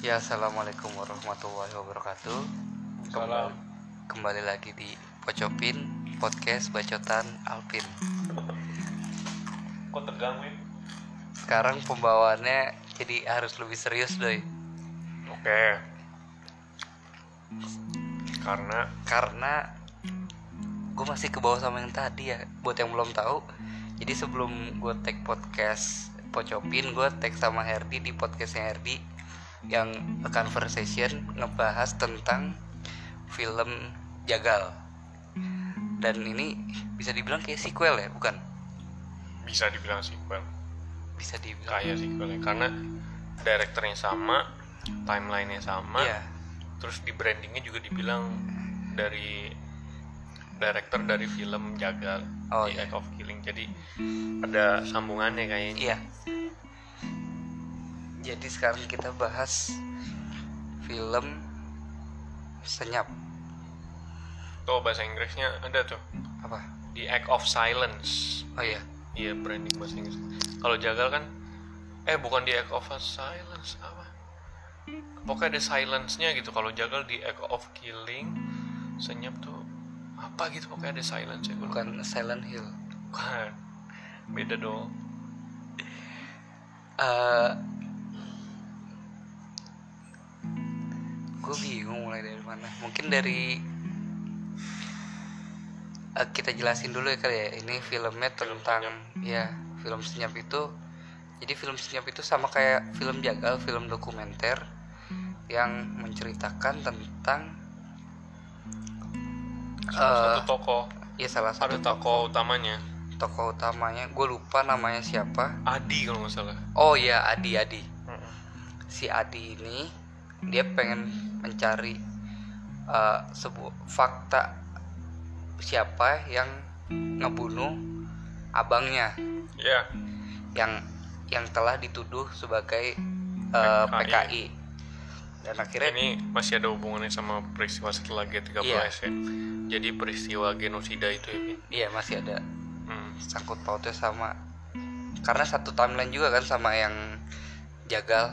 Ya, assalamualaikum warahmatullahi wabarakatuh. Kembali, kembali lagi di Pocopin Podcast Bacotan Alpin. Kok tegang, Win? Sekarang pembawaannya jadi harus lebih serius, doi. Oke. Karena Karena gue masih ke bawah sama yang tadi ya. Buat yang belum tahu, jadi sebelum gue tag podcast Pocopin, gue tag sama Herdi di podcastnya Herdi yang A Conversation ngebahas tentang film Jagal. Dan ini bisa dibilang kayak sequel ya, bukan? bisa dibilang sequel, Bisa dibilang. kayak sequel ya. Karena direkturnya sama, timelinenya sama, Iya. terus di brandingnya juga dibilang dari director dari film Jagal, Oh, The iya. Act of Killing. Jadi ada sambungannya kayaknya. Iya. Jadi sekarang kita bahas film Senyap. Tuh bahasa Inggrisnya ada tuh, Apa? The Act of Silence. Oh iya. Iya branding bahasa Inggris. Kalau jagal kan, eh bukan di act of silence apa? Pokoknya ada silence-nya gitu. Kalau jagal di act of killing, senyap tuh apa gitu pokoknya ada silence-nya. Gua lupa. Bukan Silent Hill. Bukan. Beda dong. Eh gue bingung mulai dari mana. Mungkin dari eh, kita jelasin dulu ya kali ya. Ini filmnya Film tentang ya film Senyap itu. Jadi film Senyap itu sama kayak film Jagal, film dokumenter yang menceritakan tentang Salah Eh, satu tokoh, ya salah ada satu tokoh utamanya. tokoh utamanya. Gue lupa namanya siapa. Adi kalau nggak salah. Oh iya Adi Adi. Si Adi ini dia pengen mencari uh, sebuah fakta siapa yang ngebunuh abangnya Ya, yang yang telah dituduh sebagai uh, PKI. PKI. Dan akhirnya ini masih ada hubungannya sama peristiwa setelah G13 Iya. ya. Jadi peristiwa genosida itu ya. Iya masih ada Hmm. sangkut pautnya sama karena satu timeline juga kan sama yang jagal.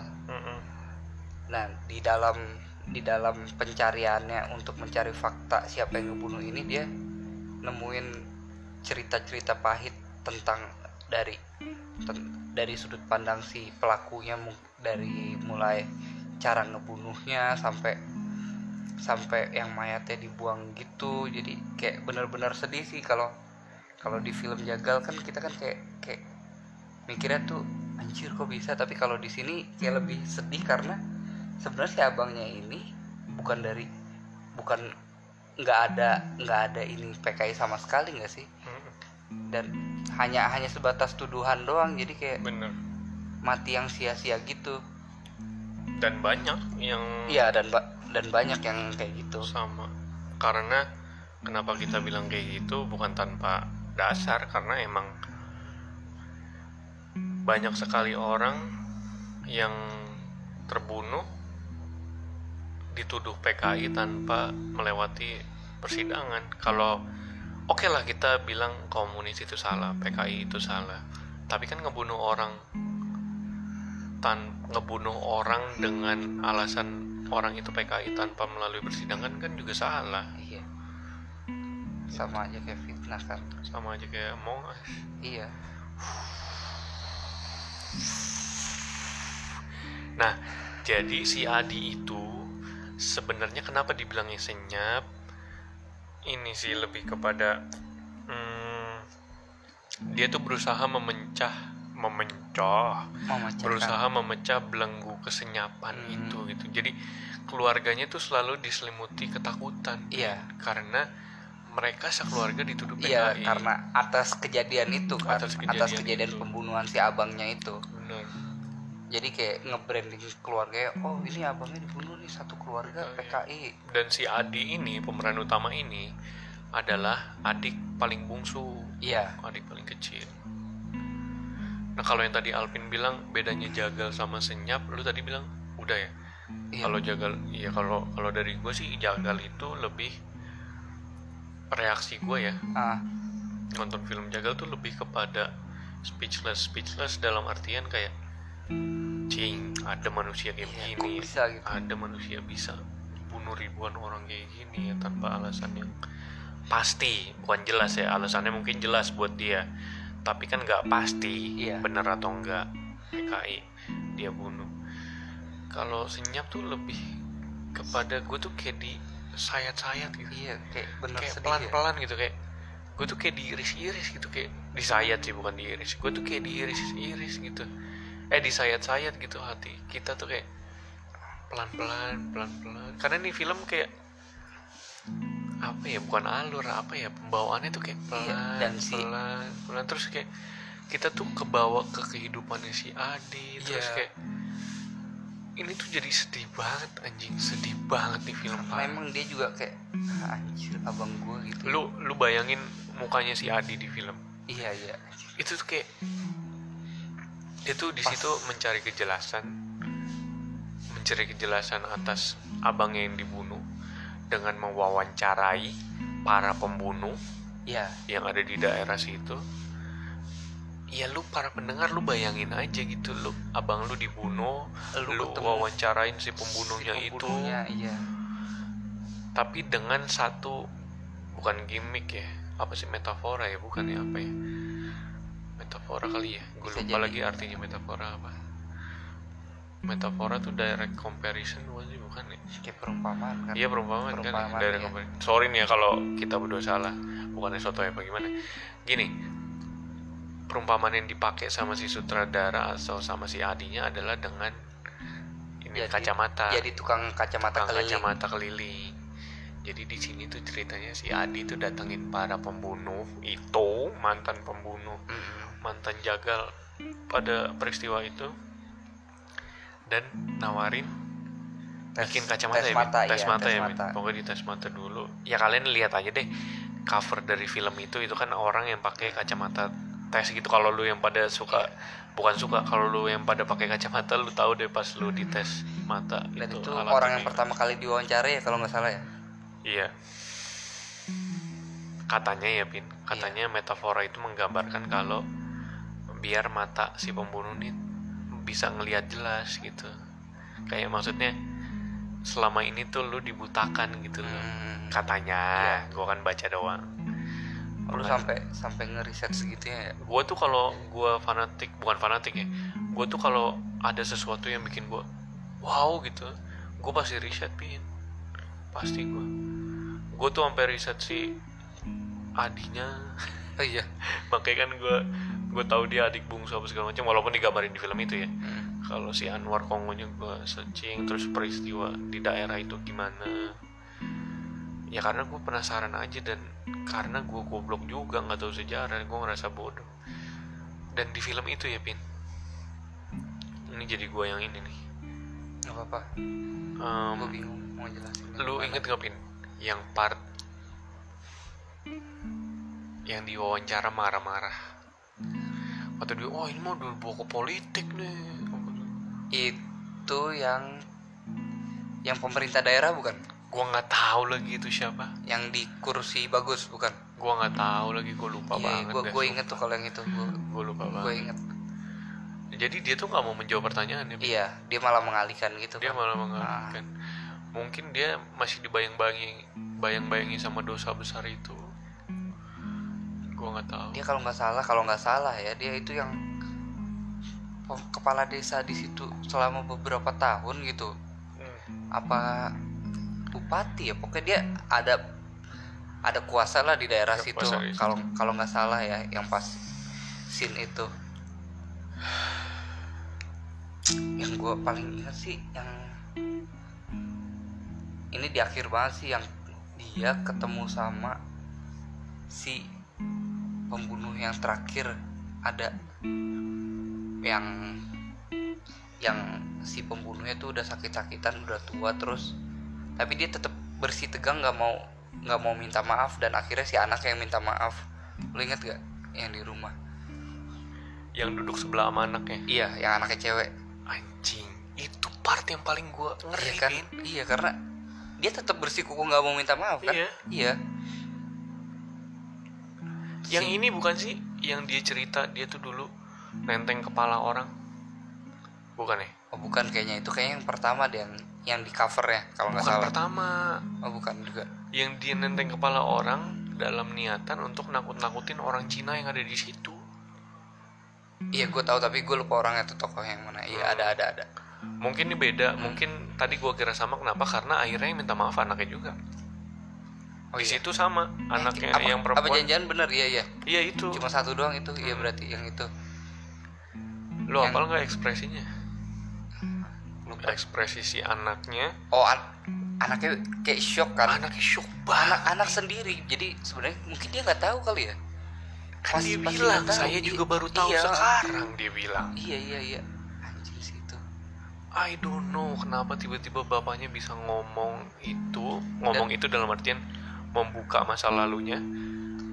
Nah, di dalam di dalam pencariannya untuk mencari fakta siapa yang ngebunuh ini dia nemuin cerita-cerita pahit tentang dari ten- dari sudut pandang si pelakunya dari mulai cara ngebunuhnya sampai sampai yang mayatnya dibuang gitu. Jadi kayak benar-benar sedih sih kalau kalau di film jagal kan kita kan kayak kayak mikirnya tuh anjir kok bisa? Tapi kalau di sini kayak lebih sedih karena sebenarnya si abangnya ini bukan dari bukan nggak ada nggak ada ini PKI sama sekali nggak sih Mm-mm. dan hanya hanya sebatas tuduhan doang jadi kayak Bener. mati yang sia-sia gitu Dan banyak yang iya dan ba- dan banyak yang kayak gitu sama karena kenapa kita bilang kayak gitu bukan tanpa dasar karena emang banyak sekali orang yang terbunuh dituduh PKI tanpa melewati persidangan. Kalau oke lah kita bilang komunis itu salah PKI itu salah. Tapi kan ngebunuh orang tan ngebunuh orang dengan alasan orang itu PKI tanpa melalui persidangan kan juga salah. Iya. Sama aja kayak fitnah kan sama aja kayak Among Us. Iya. Nah jadi si Adi itu sebenarnya kenapa dibilangnya senyap? Ini sih lebih kepada hmm, dia tuh berusaha memecah memecahkan. Berusaha memecah belenggu kesenyapan Hmm. itu gitu. Jadi keluarganya tuh selalu diselimuti ketakutan. Iya. Karena mereka sekeluarga dituduh PKI iya karena atas kejadian itu kan Atas atas kejadian kejadian, itu. pembunuhan si abangnya itu jadi kayak nge-branding keluarganya oh ini abangnya dibunuh nih satu keluarga PKI. PKI dan si Adi ini pemeran utama ini adalah adik paling bungsu. Iya. Adik paling kecil. Nah kalau yang tadi Alvin bilang bedanya jagal sama senyap lu tadi bilang udah ya? Iya. Kalau jagal iya kalau kalau dari gue sih jagal itu lebih reaksi gue ya. Ah. Nonton film jagal tuh lebih kepada speechless. Speechless dalam artian kayak anjing ada manusia kayak kok begini. bisa gitu? Ada manusia bisa bunuh ribuan orang kayak gini ya tanpa alasan yang pasti. Bukan jelas ya alasannya mungkin jelas buat dia. Tapi kan nggak pasti Iya. bener atau enggak PKI dia bunuh. Kalau senyap tuh lebih kepada gue tuh kayak di sayat-sayat gitu. Iya kayak bener kayak ya. pelan-pelan gitu kayak gue tuh kayak diiris-iris gitu kayak disayat sih bukan diiris. Gue tuh kayak diiris-iris gitu eh disayat-sayat gitu hati kita tuh kayak pelan-pelan pelan-pelan. Karena ini film kayak apa ya bukan alur apa ya pembawaannya tuh kayak pelan Iya, dan si- pelan pelan. Terus kayak kita tuh kebawa ke kehidupannya si Adi terus Iya. kayak ini tuh jadi sedih banget anjing. Sedih banget nih film Karena emang dia juga kayak "Ah, anjir abang gua gitu. Lu lu bayangin mukanya si Adi di film. Iya iya. Itu tuh kayak dia tuh di situ mencari kejelasan mencari kejelasan atas abangnya yang dibunuh dengan mewawancarai para pembunuh iya. yang ada di daerah situ. Ya lu para pendengar lu bayangin aja gitu lu abang lu dibunuh Lu lu, wawancarain si pembunuhnya, Si itu. pembunuhnya, iya. Tapi dengan satu bukan gimmick ya apa sih metafora ya bukan ya apa ya metafora kali ya. Gue lupa jadi. lagi artinya metafora apa. Metafora tuh direct comparison bukan sih bukan ya? Kayak perumpamaan kan? Iya perumpamaan kan Perumpamaan, direct iya. comparison. Sorry nih ya kalau kita berdua salah. Bukannya soto ya bagaimana gini. Perumpamaan yang dipakai sama si sutradara atau sama si adinya adalah dengan ini Jadi- kacamata. jadi tukang kacamata tukang keliling. kacamata keliling. Jadi di sini tuh ceritanya si Adi tuh datengin para pembunuh itu mantan pembunuh Mm-mm. mantan jagal pada peristiwa itu dan nawarin Tes- bikin kacamata tes ya mata, tes iya, mata tes ya mata. pokoknya di tes mata dulu. Ya kalian lihat aja deh cover dari film itu itu kan orang yang pakai kacamata tes gitu. Kalau lu yang pada suka bukan suka kalau lu yang pada pakai kacamata lu tahu deh pas lu dites mata dan itu, alat orang yang pertama kali diwawancara ya kalau nggak salah ya Iya. Katanya ya, Pin. Katanya metafora itu menggambarkan kalau biar mata si pembunuh ini bisa ngelihat jelas gitu. Kayak maksudnya selama ini tuh lu dibutakan gitu loh. Hmm. Katanya, gua kan baca doang. lu sampai sampai ngeriset segitunya ya Gua tuh kalau gua fanatik, bukan fanatik ya. Gua tuh kalau ada sesuatu yang bikin gua wow gitu, gua pasti riset, Pin. Pasti gua. Gua tuh sampai riset si adinya. Iya makanya kan gue gue tahu dia adik bungsu apa segala macam walaupun digambarin di film itu ya. Hmm. kalau si Anwar Kongonya gue searching terus peristiwa di daerah itu gimana. Ya karena gue penasaran aja dan karena gue goblok juga nggak tahu sejarah gue ngerasa bodoh. Dan di film itu ya pin. Ini jadi gue yang ini nih. Nggak apa-apa. Em, gue bingung mau jelasin. lu inget gak pin yang part yang diwawancara marah-marah. Kata dia oh ini mau bawa ke politik nih. Itu yang yang pemerintah daerah bukan? Gua nggak tahu lagi itu siapa. Yang di kursi bagus bukan? Gua nggak tahu lagi gua lupa iya banget gue sumpah. inget tuh kalau yang itu. Gue gua lupa gue banget. inget jadi dia tuh nggak mau menjawab pertanyaan ya iya dia malah mengalihkan gitu dia kan. malah mengalihkan mungkin dia masih dibayang-bayangi bayang-bayangi sama dosa besar itu. Gua nggak tahu. Dia kalau nggak salah kalau nggak salah ya dia itu yang kepala desa di situ selama beberapa tahun gitu. Hmm. apa bupati ya? Pokoknya dia ada ada kuasa lah di daerah situ. kalau kalau nggak salah ya yang pas scene itu. Yang gue paling ingat sih yang ini di akhir banget sih yang dia ketemu sama si pembunuh yang terakhir. Ada yang yang si pembunuhnya tuh udah sakit-sakitan udah tua terus. Tapi dia tetap bersih tegang nggak mau nggak mau minta maaf. Dan akhirnya si anak yang minta maaf. Lu inget gak yang di rumah? Yang duduk sebelah sama anaknya? Iya yang anaknya cewek. Anjing itu part yang paling gua ngeri iya kan? iya karena dia tetap bersikukuh nggak mau minta maaf kan? Iya. iya. Yang Si- ini bukan sih? Yang dia cerita dia tuh dulu nenteng kepala orang. Bukan ya? Oh bukan kayaknya. Itu kayaknya yang pertama deh yang yang di covernya kalau nggak salah. pertama. Oh bukan juga. Yang dia nenteng kepala orang dalam niatan untuk nakut-nakutin orang Cina yang ada di situ. Iya gue tahu tapi gue lupa orangnya tuh tokoh yang mana. Iya ada ada ada mungkin ini beda. Mungkin tadi gua kira sama kenapa? Karena akhirnya yang minta maaf anaknya juga. Oh di iya. situ sama anaknya apa, yang apa perempuan janjian bener? Iya iya. Iya itu. Cuma satu doang itu? Iya berarti yang itu. Lo yang- apal nggak ekspresinya? Lupa. Ekspresi si anaknya. Oh an- anaknya kayak shock kan? Anaknya shock banget. Anak-anak sendiri. Jadi sebenarnya mungkin dia nggak tahu kali ya? Kan Pas- dia pasti bilang nggak tahu. saya Iya, juga baru tahu iya. sekarang dia bilang. Iya iya iya I don't know kenapa tiba-tiba bapaknya bisa ngomong itu ngomong itu dalam artian membuka masa lalunya.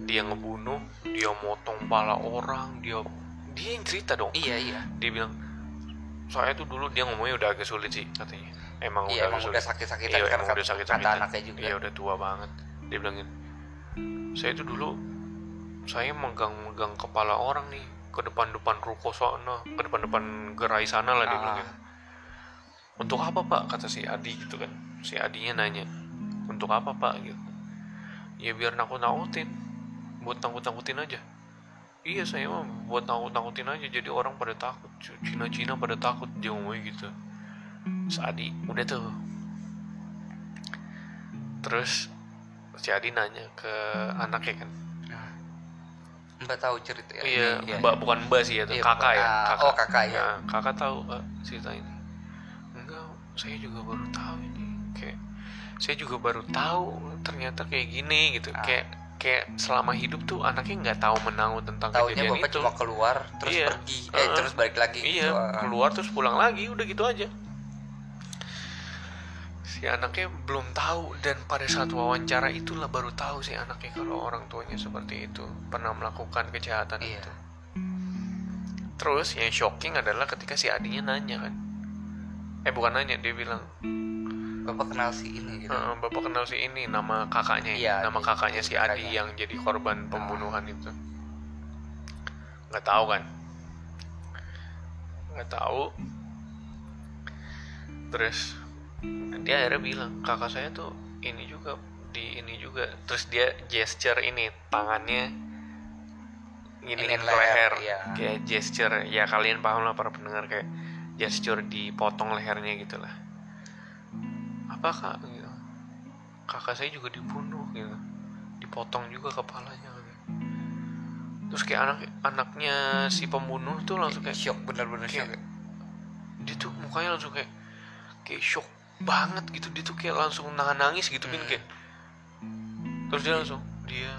Dia ngebunuh dia motong pala orang dia dia yang cerita dong. Iya iya. Dia bilang saya tuh dulu dia ngomongnya udah agak sulit sih katanya. Emang iya udah emang udah sakit-sakitan iya, kan kata- udah sakit kata anaknya juga. Iya udah tua banget. Dia bilangin saya tuh dulu saya megang-megang kepala orang nih ke depan-depan ruko sana ke depan-depan gerai sana lah dia Ah. bilang gitu. Untuk apa pak? kata si Adi gitu kan. Si Adinya nanya untuk apa pak? gitu. Ya biar nakut-nakutin buat nakut-nakutin aja. Iya saya mah buat nakut-nakutin aja jadi orang pada takut. Cina-Cina pada takut dia ngomongnya gitu. Terus Adi udah tuh. Terus si Adi nanya ke anaknya kan. Mbak tahu cerita ya? Iya, iya, mbak bukan mbak sih ya, Iya, kakak ya, Ah, kakak. oh, kakak ya. Nah, kakak tahu Pak, cerita ini. Saya juga baru tahu ini. Kayak saya juga baru tahu ternyata kayak gini gitu. Ah. Kayak kayak selama hidup tuh anaknya nggak tahu menahu tentang Taunya kejadian bapak itu. cuma keluar terus Iya. pergi eh Ah. terus balik lagi Iya, gitu. Ah. keluar terus pulang lagi, udah gitu aja. Si anaknya belum tahu dan pada saat wawancara itulah baru tahu si anaknya kalau orang tuanya seperti itu pernah melakukan kejahatan Iya. itu. Terus yang shocking adalah ketika si adinya nanya kan. Eh bukan nanya, dia bilang, bapak kenal si ini gitu "Eh, Bapak kenal si ini, nama kakaknya ya, Iya, nama Adi. kakaknya si Adi Kakaknya. yang jadi korban pembunuhan itu. Nggak tahu kan? Nggak tahu. Terus dia akhirnya bilang, kakak saya tuh ini juga di ini juga. Terus dia gesture ini tangannya gini ke leher, leher, iya. kayak gesture ya kalian paham lah para pendengar kayak gesture dipotong lehernya gitu lah apa kak? Gitu. Kakak saya juga dibunuh gitu. Dipotong juga kepalanya gitu. terus kayak anak anaknya si pembunuh tuh langsung kayak shock bener-bener shock. kayak dia tuh mukanya langsung kayak kayak shock banget gitu. Dia tuh kayak langsung nahan nangis gitu kan Hmm. kayak. Terus dia langsung dia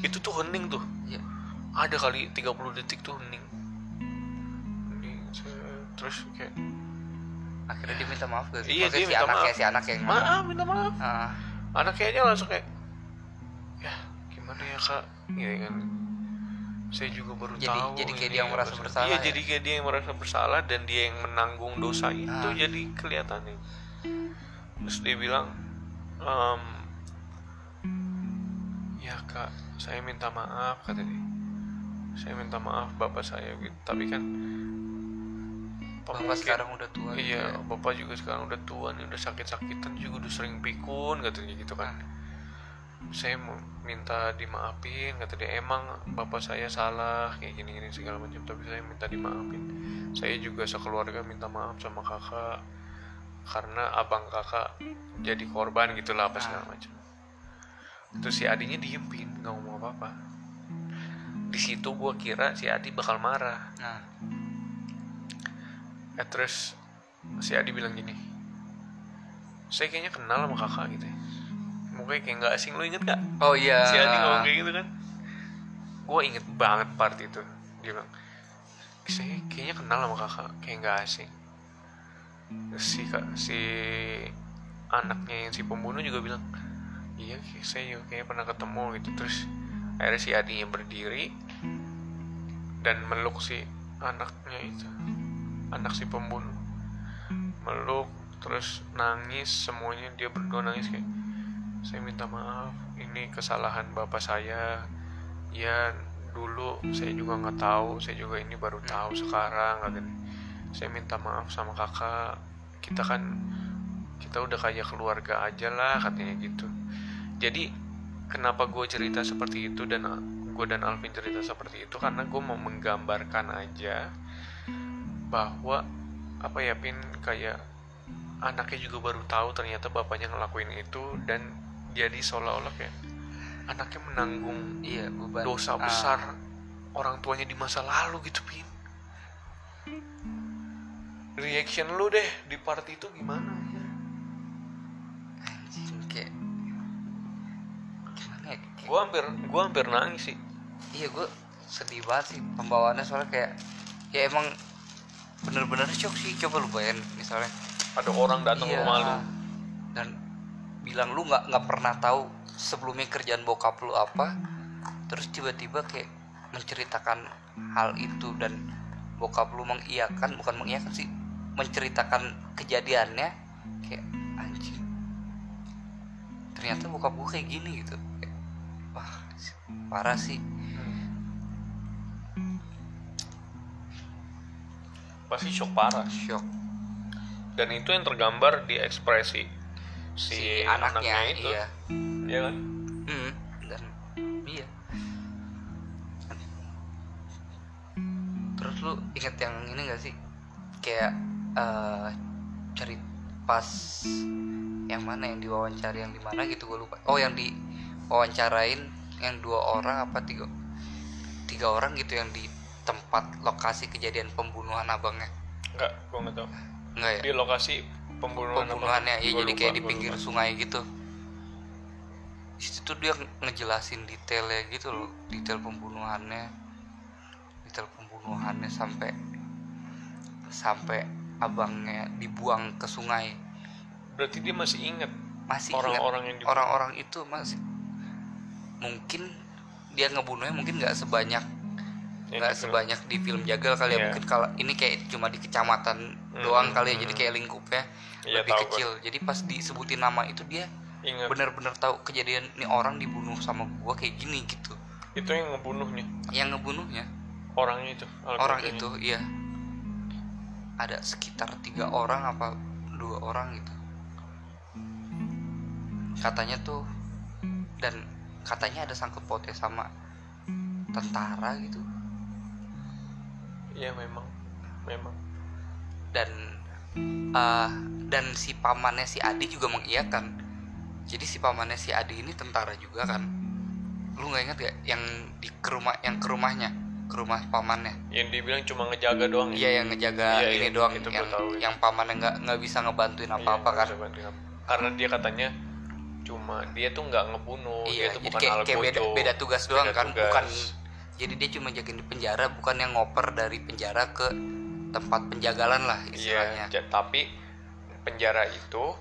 itu tuh hening tuh. Iya. ada kali 30 detik tuh hening. Terus kayak akhirnya dia minta maaf gak sih? Iya, Maksudnya dia si minta anaknya maaf. si anak yang maaf minta maaf. Ah, anaknya aja langsung kayak ya gimana ya kak? Gitu kan. Saya juga baru Jadi- tahu jadi kayak dia yang merasa bersalah iya ya? jadi kayak dia yang merasa bersalah dan dia yang menanggung dosa itu Ah. jadi kelihatannya terus dia bilang "Em, ya kak saya minta maaf kata dia. Saya minta maaf bapak saya gitu. Tapi kan bapak mungkin- sekarang udah tua Iya, gitu ya. bapak juga sekarang udah tua nih, udah sakit-sakitan juga udah sering pikun katanya gitu kan. Saya mau minta dimaafin, kata dia emang bapak saya salah kayak gini-gini segala macam, tapi saya minta dimaafin. Saya juga sekeluarga minta maaf sama kakak karena abang kakak jadi korban gitulah apa segala macam. Terus si adinya diemin, nggak ngomong apa-apa. Di situ gua kira si Adi bakal marah. nah Eh terus si Adi bilang gini Saya kayaknya kenal sama kakak gitu ya. Mukanya kayak gak asing, lo inget gak? oh iya. Si Adi ngomong kayak gitu kan? Gue inget banget part itu. Dia bilang Saya kayaknya kenal sama kakak, kayak gak asing. Terus si, kak, si anaknya yang si pembunuh juga bilang Iya, saya juga kayaknya pernah ketemu gitu. Terus akhirnya si Adinya berdiri Dan meluk si anaknya itu anak si pembunuh meluk terus nangis semuanya dia berdua nangis kayak saya minta maaf ini kesalahan bapak saya. Ya dulu saya juga nggak tahu saya juga ini baru tahu sekarang katanya saya minta maaf sama kakak. Kita kan kita udah kayak keluarga aja lah katanya gitu. Jadi kenapa gue cerita seperti itu dan gue dan Alvin cerita seperti itu? Karena gue mau menggambarkan aja bahwa apa ya pin kayak anaknya juga baru tahu ternyata bapaknya ngelakuin itu dan jadi seolah-olah kayak anaknya menanggung iya beban dosa Ah, besar orang tuanya di masa lalu gitu pin. Reaction lu deh di part itu gimana ya? Anjing kayak gimana ya kayak, gue hampir gue hampir nangis sih. Iya gue sedih banget sih pembawaannya soalnya kayak ya emang bener-bener shock sih coba lu bayangin misalnya. Ada orang datang Iya. rumah lu. Dan bilang lu nggak nggak pernah tahu sebelumnya kerjaan bokap lu apa? Terus tiba-tiba kayak menceritakan hal itu dan bokap lu mengiyakan bukan mengiyakan sih menceritakan kejadiannya. Kayak anjing ternyata bokap gua kayak gini gitu. Kayak, wah parah sih pasti shock parah shock dan itu yang tergambar di ekspresi si, si, anaknya, itu iya ya kan Hmm, dan iya. Terus lu inget yang ini gak sih? Kayak eh cari pas yang mana yang diwawancara yang di mana gitu gue lupa. Oh, yang di wawancarain yang dua orang apa tiga tiga orang gitu yang di tempat lokasi kejadian pembunuhan abangnya. enggak gue nggak tahu Enggak ya? di lokasi pembunuhan pembunuhannya ya Gua jadi lupa, kayak di gua pinggir lupa. sungai gitu di situ tuh dia ngejelasin detailnya gitu loh detail pembunuhannya detail pembunuhannya sampai sampai abangnya dibuang ke sungai berarti dia masih inget masih ingat orang-orang yang dibunuh. orang-orang itu masih mungkin dia ngebunuhnya mungkin nggak sebanyak nggak di film. sebanyak di film jagal kali ya. Iya. mungkin kalau ini kayak cuma di kecamatan Hmm, doang kali ya hmm. jadi kayak lingkupnya Iya, lebih kecil. Jadi pas disebutin nama itu dia bener-bener tahu kejadian ini orang dibunuh sama gua kayak gini gitu. Itu yang ngebunuhnya yang ngebunuhnya? Orangnya itu orang itu iya. Ada sekitar tiga orang apa dua orang gitu. Katanya tuh dan katanya ada sangkut pautnya sama tentara gitu iya memang. Memang. Dan eh, dan si pamannya si Adi juga mengiyakan. Jadi si pamannya si Adi ini tentara juga kan? Lu nggak inget gak yang di ke rumah yang ke rumahnya? Ke rumah pamannya. Yang dibilang cuma ngejaga doang ya? iya yang ngejaga Iya, ini iya, doang itu yang tahu, iya. yang pamannya nggak nggak bisa ngebantuin apa apa Iya, kan? apa. karena dia katanya cuma dia tuh nggak ngebunuh iya dia tuh jadi bukan kayak, kayak beda beda tugas doang Beda kan? tugas. bukan jadi dia cuma jagain di penjara bukan yang ngoper dari penjara ke tempat penjagalan lah iya istilahnya. ja- tapi penjara itu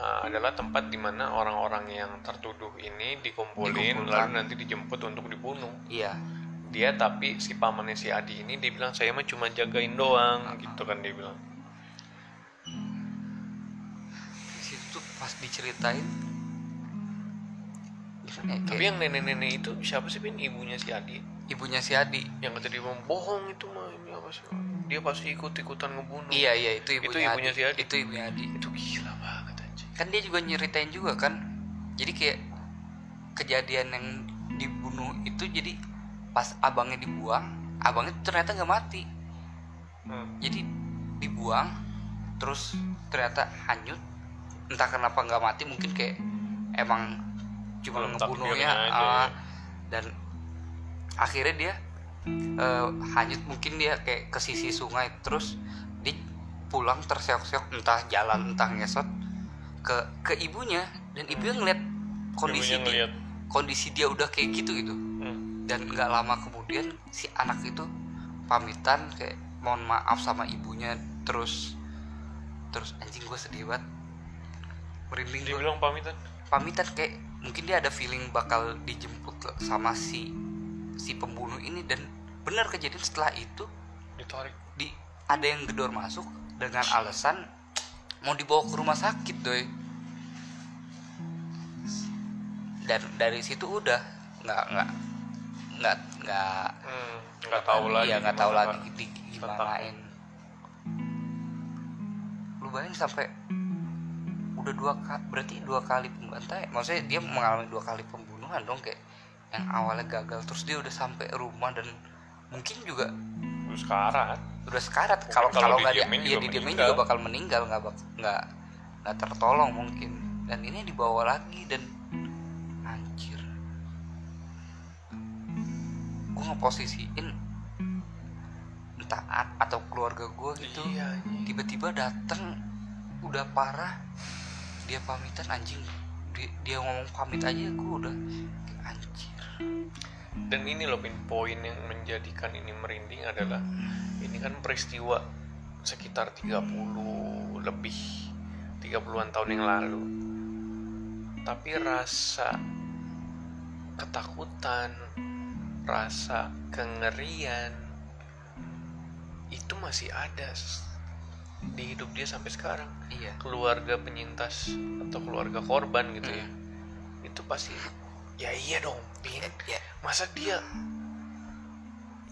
uh, adalah tempat di mana orang-orang yang tertuduh ini dikumpulin lalu nanti dijemput untuk dibunuh. Iya. Dia tapi si pamannya si Adi ini dia bilang saya mah cuma jagain doang gitu kan dia bilang. Di situ tuh pas diceritain gimana ya tapi kayak yang nenek-nenek itu siapa sih pin ibunya si Adi? Ibunya si Adi. Yang kata dia bohong itu mah ini apa sih? Dia pasti ikut-ikutan ngebunuh. Iya iya itu Itu ibunya, ibunya si Adi. itu ibunya Adi. Itu gila banget anjing. Kan dia juga nyeritain juga kan? Jadi kayak kejadian yang dibunuh itu jadi pas abangnya dibuang abangnya ternyata nggak mati. Hmm. jadi dibuang terus ternyata hanyut. Entah kenapa nggak mati mungkin kayak emang cuma Belum aja, ah, ya. dan akhirnya dia eh, hanyut mungkin dia kayak ke sisi sungai terus dia pulang terseok-seok entah jalan entah ngesot ke ke ibunya dan ibunya ngeliat kondisi Ibunya dia ngeliat. kondisi dia udah kayak gitu gitu Hmm. dan nggak lama kemudian si anak itu pamitan kayak mohon maaf sama ibunya terus terus anjing gue sedih banget merinding dia gue bilang pamitan pamitan kayak mungkin dia ada feeling bakal dijemput sama si si pembunuh ini dan benar kejadian setelah itu ditarik di ada yang gedor masuk dengan alasan mau dibawa ke rumah sakit doi dan dari situ udah nggak nggak nggak nggak hmm. nggak tahu lagi iya nggak tahu lagi di, gimanain lu bayangin sampai udah dua kali berarti dua kali pembantai maksudnya dia mengalami dua kali pembunuhan dong kayak yang awalnya gagal terus dia udah sampai rumah dan mungkin juga Terus sekarat. udah sekarat. Mungkin kalau kalau nggak dia juga didiemin meninggal. juga bakal meninggal nggak bak- nggak nggak tertolong mungkin. Dan ini dibawa lagi dan anjir. Gue ngeposisiin entah atau keluarga gue gitu Iya, anjing. tiba-tiba datang udah parah dia pamitan anjing. Dia, dia ngomong pamit aja gue udah anjir. Dan ini loh poin yang menjadikan ini merinding adalah ini kan peristiwa sekitar 30 lebih 30-an tahun yang lalu. Tapi rasa ketakutan rasa kengerian itu masih ada di hidup dia sampai sekarang. Iya. Keluarga penyintas atau keluarga korban gitu ya. Hmm. itu pasti ya iya dong Pin ya. Masa dia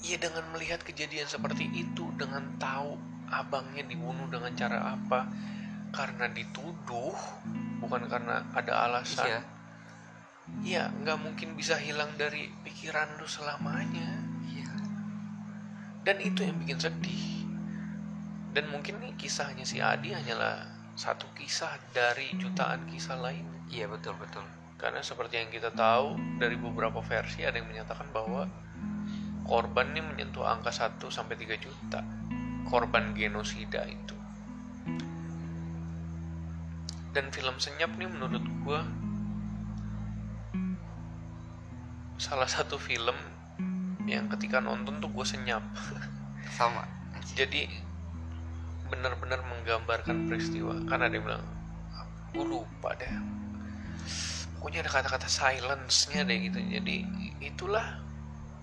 ya dengan melihat kejadian seperti itu dengan tahu abangnya dibunuh dengan cara apa karena dituduh bukan karena ada alasan iya. ya nggak mungkin bisa hilang dari pikiran lu selamanya. Iya. Dan itu yang bikin sedih dan mungkin nih kisahnya si Adi hanyalah satu kisah dari jutaan kisah lain iya betul betul karena seperti yang kita tahu dari beberapa versi ada yang menyatakan bahwa korban ini menyentuh angka 1 sampai 3 juta korban genosida itu. Dan film Senyap nih menurut gua salah satu film yang ketika nonton tuh gue senyap. sama Jadi benar-benar menggambarkan peristiwa. Kan ada yang bilang, gue lupa deh. Pokoknya ada kata-kata silence-nya deh gitu. Jadi itulah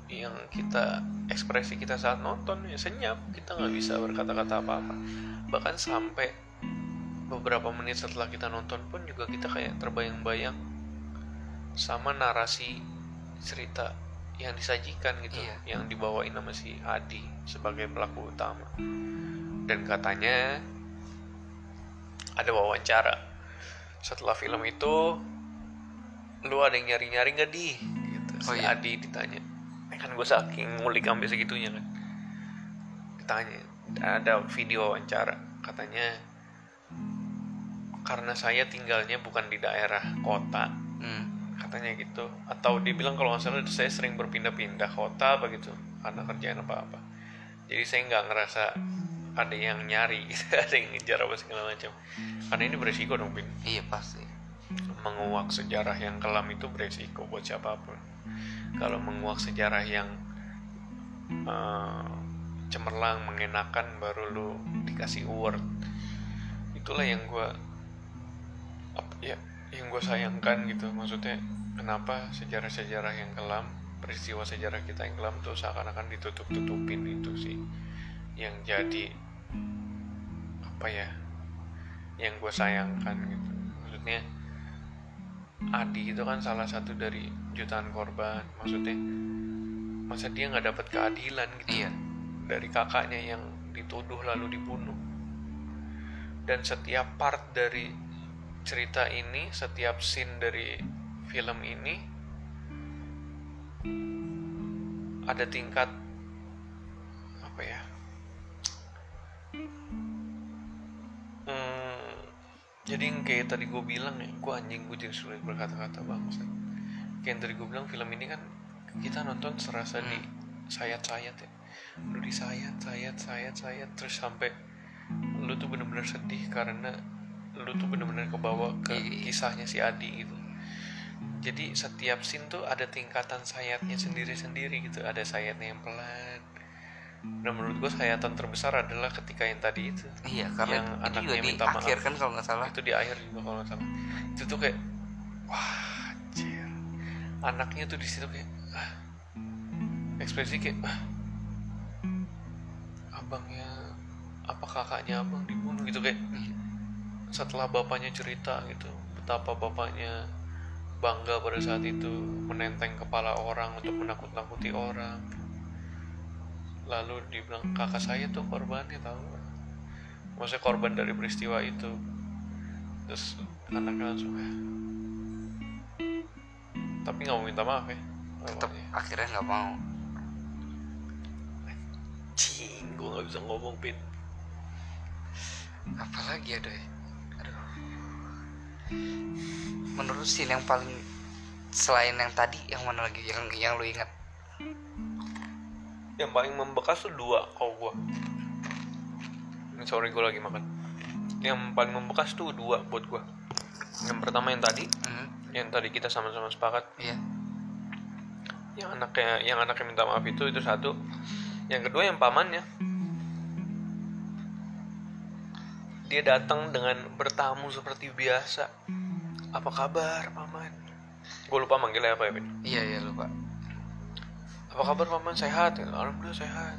yang kita ekspresi kita saat nonton ya senyap kita nggak bisa berkata-kata apa-apa bahkan sampai beberapa menit setelah kita nonton pun juga kita kayak terbayang-bayang sama narasi cerita yang disajikan gitu Iya. yang dibawain sama si Adi sebagai pelaku utama dan katanya ada wawancara. Setelah film itu lu ada yang nyari-nyari nggak di? Gitu. Oh, si iya. Adi ditanya. Eh, kan gue saking ngulik sampai segitunya kan. Ditanya ada video wawancara? Katanya karena saya tinggalnya bukan di daerah kota. Hmm. katanya gitu. Atau dia bilang kalau nggak salah saya sering berpindah-pindah kota apa gitu karena kerjaan apa apa jadi saya nggak ngerasa ada yang nyari gitu, ada yang ngejar apa segala macam. Karena ini beresiko dong Bin iya pasti. Menguak sejarah yang kelam itu beresiko buat siapa pun. Kalau menguak sejarah yang eh, cemerlang mengenakan baru lu dikasih award. Itulah yang gue ya yang gue sayangkan gitu. Maksudnya kenapa sejarah-sejarah yang kelam peristiwa sejarah kita yang kelam tuh seakan-akan ditutup-tutupin itu sih. Yang jadi apa ya? Yang gue sayangkan gitu. Maksudnya Adi itu kan salah satu dari jutaan korban. Maksudnya masa dia nggak dapat keadilan gitu? Iya. Dari kakaknya yang dituduh lalu dibunuh. Dan setiap part dari cerita ini setiap scene dari film ini ada tingkat apa ya jadi yang kayak tadi gue bilang ya gue anjing gue jadi sulit berkata-kata bangsa kayak yang tadi gue bilang film ini kan kita nonton serasa di sayat-sayat ya. Lu disayat sayat sayat sayat terus sampai lu tuh bener-bener sedih karena lu tuh bener-bener kebawa ke Iya. kisahnya si Adi gitu. Jadi setiap scene tuh ada tingkatan sayatnya sendiri-sendiri gitu. Ada sayatnya yang pelan dan menurut gue sayatan terbesar adalah ketika yang tadi itu. Iya karena Yang itu anaknya juga di minta maaf. akhir kan kalau nggak salah. Itu di akhir juga kalau nggak salah. Itu tuh kayak wah anjir. Anaknya tuh di situ kayak ah, ekspresi kayak ah, abangnya apa kakaknya abang dibunuh gitu kayak setelah bapaknya cerita gitu betapa bapaknya bangga pada saat itu menenteng kepala orang untuk menakut-nakuti orang lalu dibilang kakak saya tuh korbannya tahu maksudnya korban dari peristiwa itu. Terus anaknya langsung "Eh." tapi nggak mau minta maaf ya tetap akhirnya nggak mau. Cing gue nggak bisa ngomong pin apalagi ada ya aduh. Menurut scene yang paling selain yang tadi yang mana lagi? Yang yang lu ingat yang paling membekas tuh dua kalau gue ini sorry gue lagi makan. Yang paling membekas tuh dua buat gue yang pertama yang tadi hmm, yang tadi kita sama-sama sepakat. Iya. Yang anaknya yang anaknya minta maaf itu itu satu. Yang kedua yang pamannya. Dia datang dengan bertamu seperti biasa. Apa kabar paman? Gue lupa manggilnya apa ya Vin? iya iya lupa apa kabar paman sehat? Alhamdulillah sehat.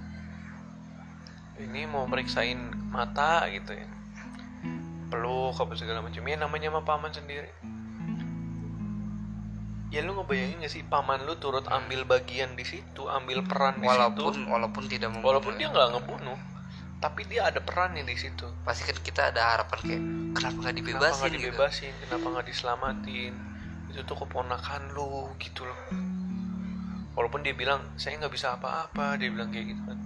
Ini mau meriksain mata gitu ya. Peluk apa segala macam. Ya namanya sama paman sendiri. Ya lu ngebayangin gak sih paman lu turut ambil bagian di situ ambil peran di walaupun situ? Walaupun tidak membunuh. Walaupun ya. dia nggak ngebunuh tapi dia ada perannya di situ. Pasti kan kita ada harapan kayak kenapa nggak kenapa dibebasin nggak gitu? dibebasin? Kenapa nggak diselamatin? Itu tuh keponakan lu gitu loh walaupun dia bilang saya nggak bisa apa-apa dia bilang kayak gitu kan.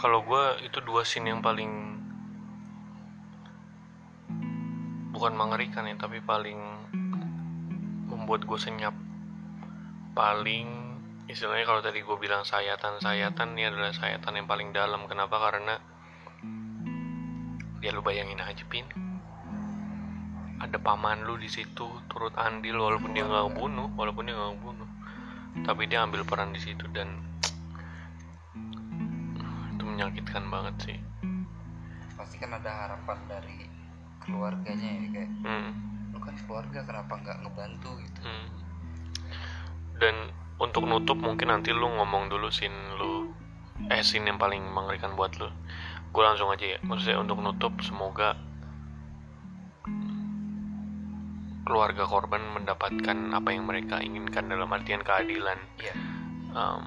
Kalau gue itu dua scene yang paling bukan mengerikan ya tapi paling membuat gue senyap. Paling istilahnya kalau tadi gue bilang sayatan-sayatan ini adalah sayatan yang paling dalam. Kenapa? Karena ya lu bayangin aja pin. Ada paman lu di situ turut andil walaupun dia nggak bunuh walaupun dia nggak bunuh tapi dia ambil peran di situ dan itu menyakitkan banget sih. Pasti kan ada harapan dari keluarganya ya kayak hmm. lu kan keluarga kenapa nggak ngebantu? gitu. Hmm. Dan untuk nutup mungkin nanti lu ngomong dulu scene lu eh scene yang paling mengerikan buat lu. Gue langsung aja ya. Maksudnya untuk nutup semoga keluarga korban mendapatkan apa yang mereka inginkan dalam artian keadilan. iya Em,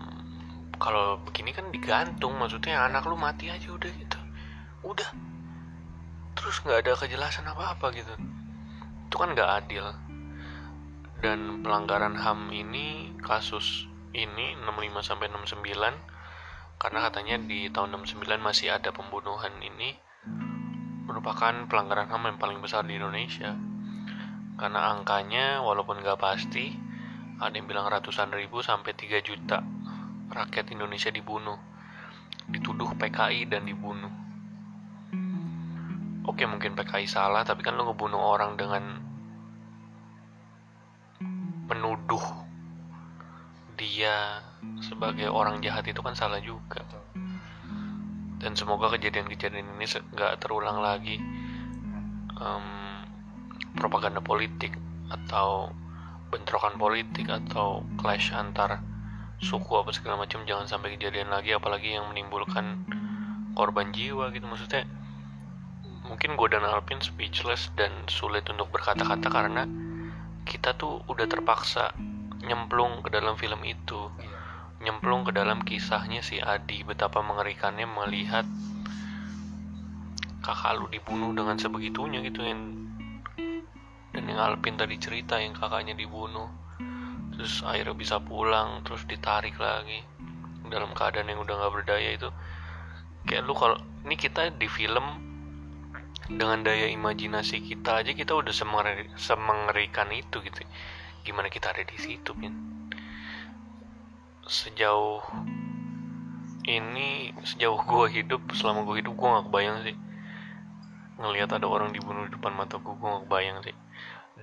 kalau begini kan digantung maksudnya anak lu mati aja udah gitu. Udah. Terus nggak ada kejelasan apa-apa gitu itu kan nggak adil dan pelanggaran HAM ini kasus ini 65 sampai 69 karena katanya di tahun 69 masih ada pembunuhan ini merupakan pelanggaran HAM yang paling besar di Indonesia. Karena angkanya walaupun nggak pasti ada yang bilang ratusan ribu sampai 3 juta rakyat Indonesia dibunuh dituduh PKI dan dibunuh. Oke mungkin PKI salah tapi kan lo ngebunuh orang dengan menuduh dia sebagai orang jahat itu kan salah juga. Dan semoga kejadian-kejadian ini nggak terulang lagi Em, propaganda politik atau bentrokan politik atau clash antar suku apa segala macam. Jangan sampai kejadian lagi apalagi yang menimbulkan korban jiwa gitu. Maksudnya mungkin gue dan Alvin speechless dan sulit untuk berkata-kata karena kita tuh udah terpaksa nyemplung ke dalam film itu. Iya. Nyemplung ke dalam kisahnya si Adi betapa mengerikannya melihat kakak lu dibunuh dengan sebegitunya gitu yang dan yang Alvin tadi cerita yang kakaknya dibunuh. Terus akhirnya bisa pulang terus ditarik lagi dalam keadaan yang udah nggak berdaya itu. Kayak lu kalau ini kita di film dengan daya imajinasi kita aja kita udah semengeri- semengerikan itu gitu. Gimana kita ada di situ Pin sejauh ini sejauh gue hidup selama gue hidup gue gak kebayang sih. Ngelihat ada orang dibunuh di depan mata gue gue gak kebayang sih.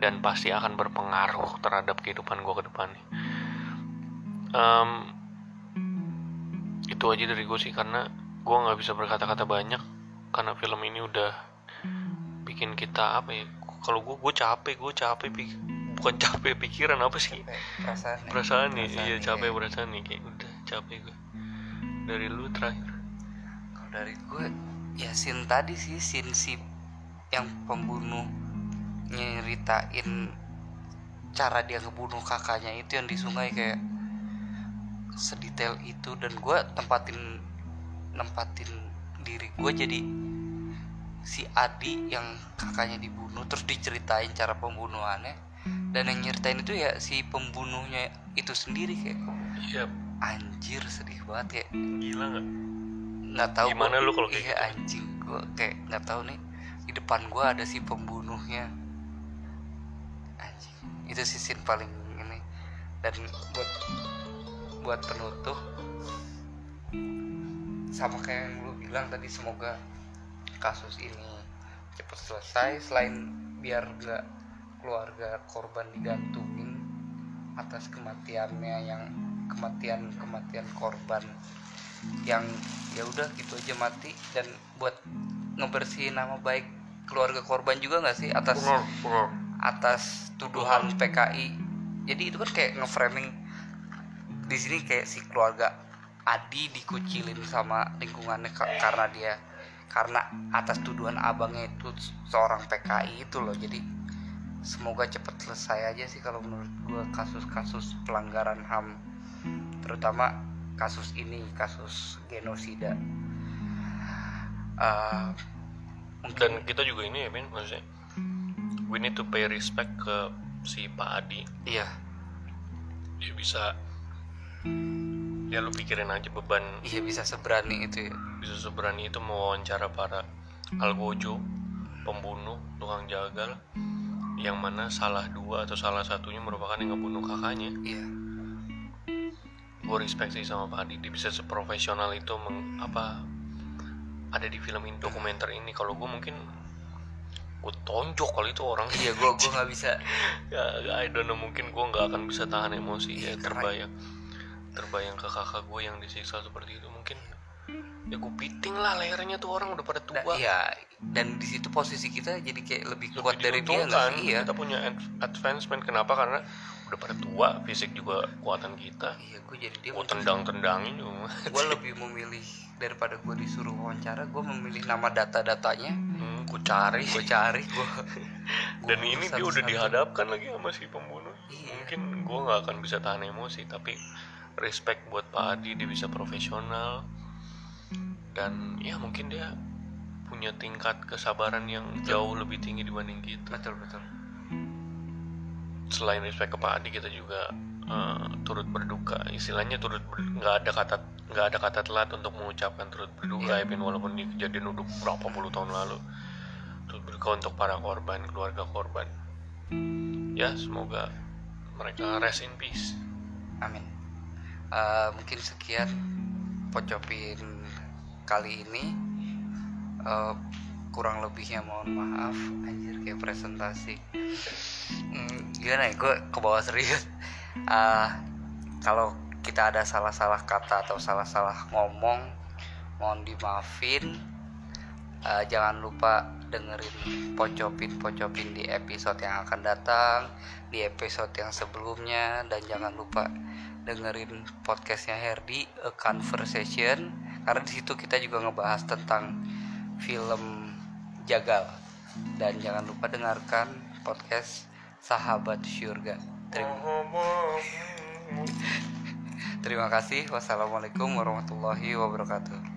Dan pasti akan berpengaruh terhadap kehidupan gue ke depannya Em, itu aja dari gue sih karena gue nggak bisa berkata-kata banyak karena film ini udah bikin kita apa ya? Kalau gue gue capek gue capek pik- bukan capek pikiran apa sih? Capek, perasaan perasaan nih iya capek perasaan nih kayak udah capek gue dari lu terakhir. Kalau dari gue ya scene tadi sih scene si yang pembunuh nyeritain cara dia ngebunuh kakaknya itu yang di sungai kayak sedetail itu. Dan gue tempatin nempatin diri gue jadi si Adi yang kakaknya dibunuh terus diceritain cara pembunuhannya. Dan yang nyeritain itu ya si pembunuhnya itu sendiri kayak iya. anjir sedih banget kayak. Gila nggak? Nggak tahu Gimana gua- lu kalau kayak iya gitu? anjing gue kayak nggak tahu nih. Di depan gue ada si pembunuhnya. Anjing itu sih scene paling ini. Dan buat buat penutup sama kayak yang lu bilang tadi semoga kasus ini cepat selesai selain biar nggak keluarga korban digantungin atas kematiannya yang kematian kematian korban yang ya udah gitu aja mati dan buat ngebersihin nama baik keluarga korban juga nggak sih atas benar benar. atas tuduhan PKI jadi itu kan kayak ngeframing di sini kayak si keluarga Adi dikucilin sama lingkungannya ka- karena dia karena atas tuduhan abangnya itu seorang PKI itu loh. Jadi semoga cepat selesai aja sih kalau menurut gua kasus-kasus pelanggaran HAM terutama kasus ini kasus genosida. Mungkin dan kita juga ini ya Ben maksudnya we need to pay respect ke si Pak Adi. Iya. Dia bisa ya lu pikirin aja beban. Iya bisa seberani itu ya. Bisa seberani itu mewawancara para algojo pembunuh tukang jagal yang mana salah dua atau salah satunya merupakan yang ngebunuh kakaknya. Iya. Gue respect sih sama Pak Adi dia bisa seprofesional itu meng, apa ada di film ini dokumenter ini. Kalau gue mungkin gue tonjok kalau itu orang. Iya gua gua nggak bisa. Ya I don't know mungkin gue nggak akan bisa tahan emosi Iya, ya terbayang terbayang ke kakak gue yang disiksa seperti itu mungkin ya gue piting lah lehernya tuh orang udah pada tua. Nah, iya dan di situ posisi kita jadi kayak lebih Lebih kuat dari dia sih? iya. Kita punya ad- advancement. Kenapa? Karena udah pada tua fisik juga kuatan kita. Iya gue jadi dia gue tendang tendangin gue lebih memilih daripada gue disuruh wawancara gue memilih nama data-datanya. Hmm, gue cari. Gue cari gue dan ini dia udah dihadapkan lagi sama si pembunuh. Iya. mungkin gue nggak akan bisa tahan emosi tapi respect buat Pak Adi dia bisa profesional. Dan ya mungkin dia punya tingkat kesabaran yang jauh lebih tinggi dibanding kita. Betul betul. Selain respect ke Pak Adi kita juga eh, turut berduka. Istilahnya turut nggak ada kata nggak ada kata telat untuk mengucapkan turut berduka ya Ben walaupun ini kejadian udah berapa puluh tahun lalu. Turut berduka untuk para korban keluarga korban. Ya semoga mereka rest in peace. Amin Eh, mungkin sekian pocopin kali ini. Eh, kurang lebihnya mohon maaf anjir kayak presentasi. Hmm, gimana ya gue ke bawah serius. Ah, kalau kita ada salah-salah kata atau salah-salah ngomong mohon dimaafin. Eh, jangan lupa dengerin pocopin-pocopin di episode yang akan datang di episode yang sebelumnya dan jangan lupa dengerin podcastnya Herdi A Conversation. Karena di situ kita juga ngebahas tentang film Jagal. Dan jangan lupa dengarkan podcast Sahabat Syurga. Terima, terima kasih. Wassalamualaikum warahmatullahi wabarakatuh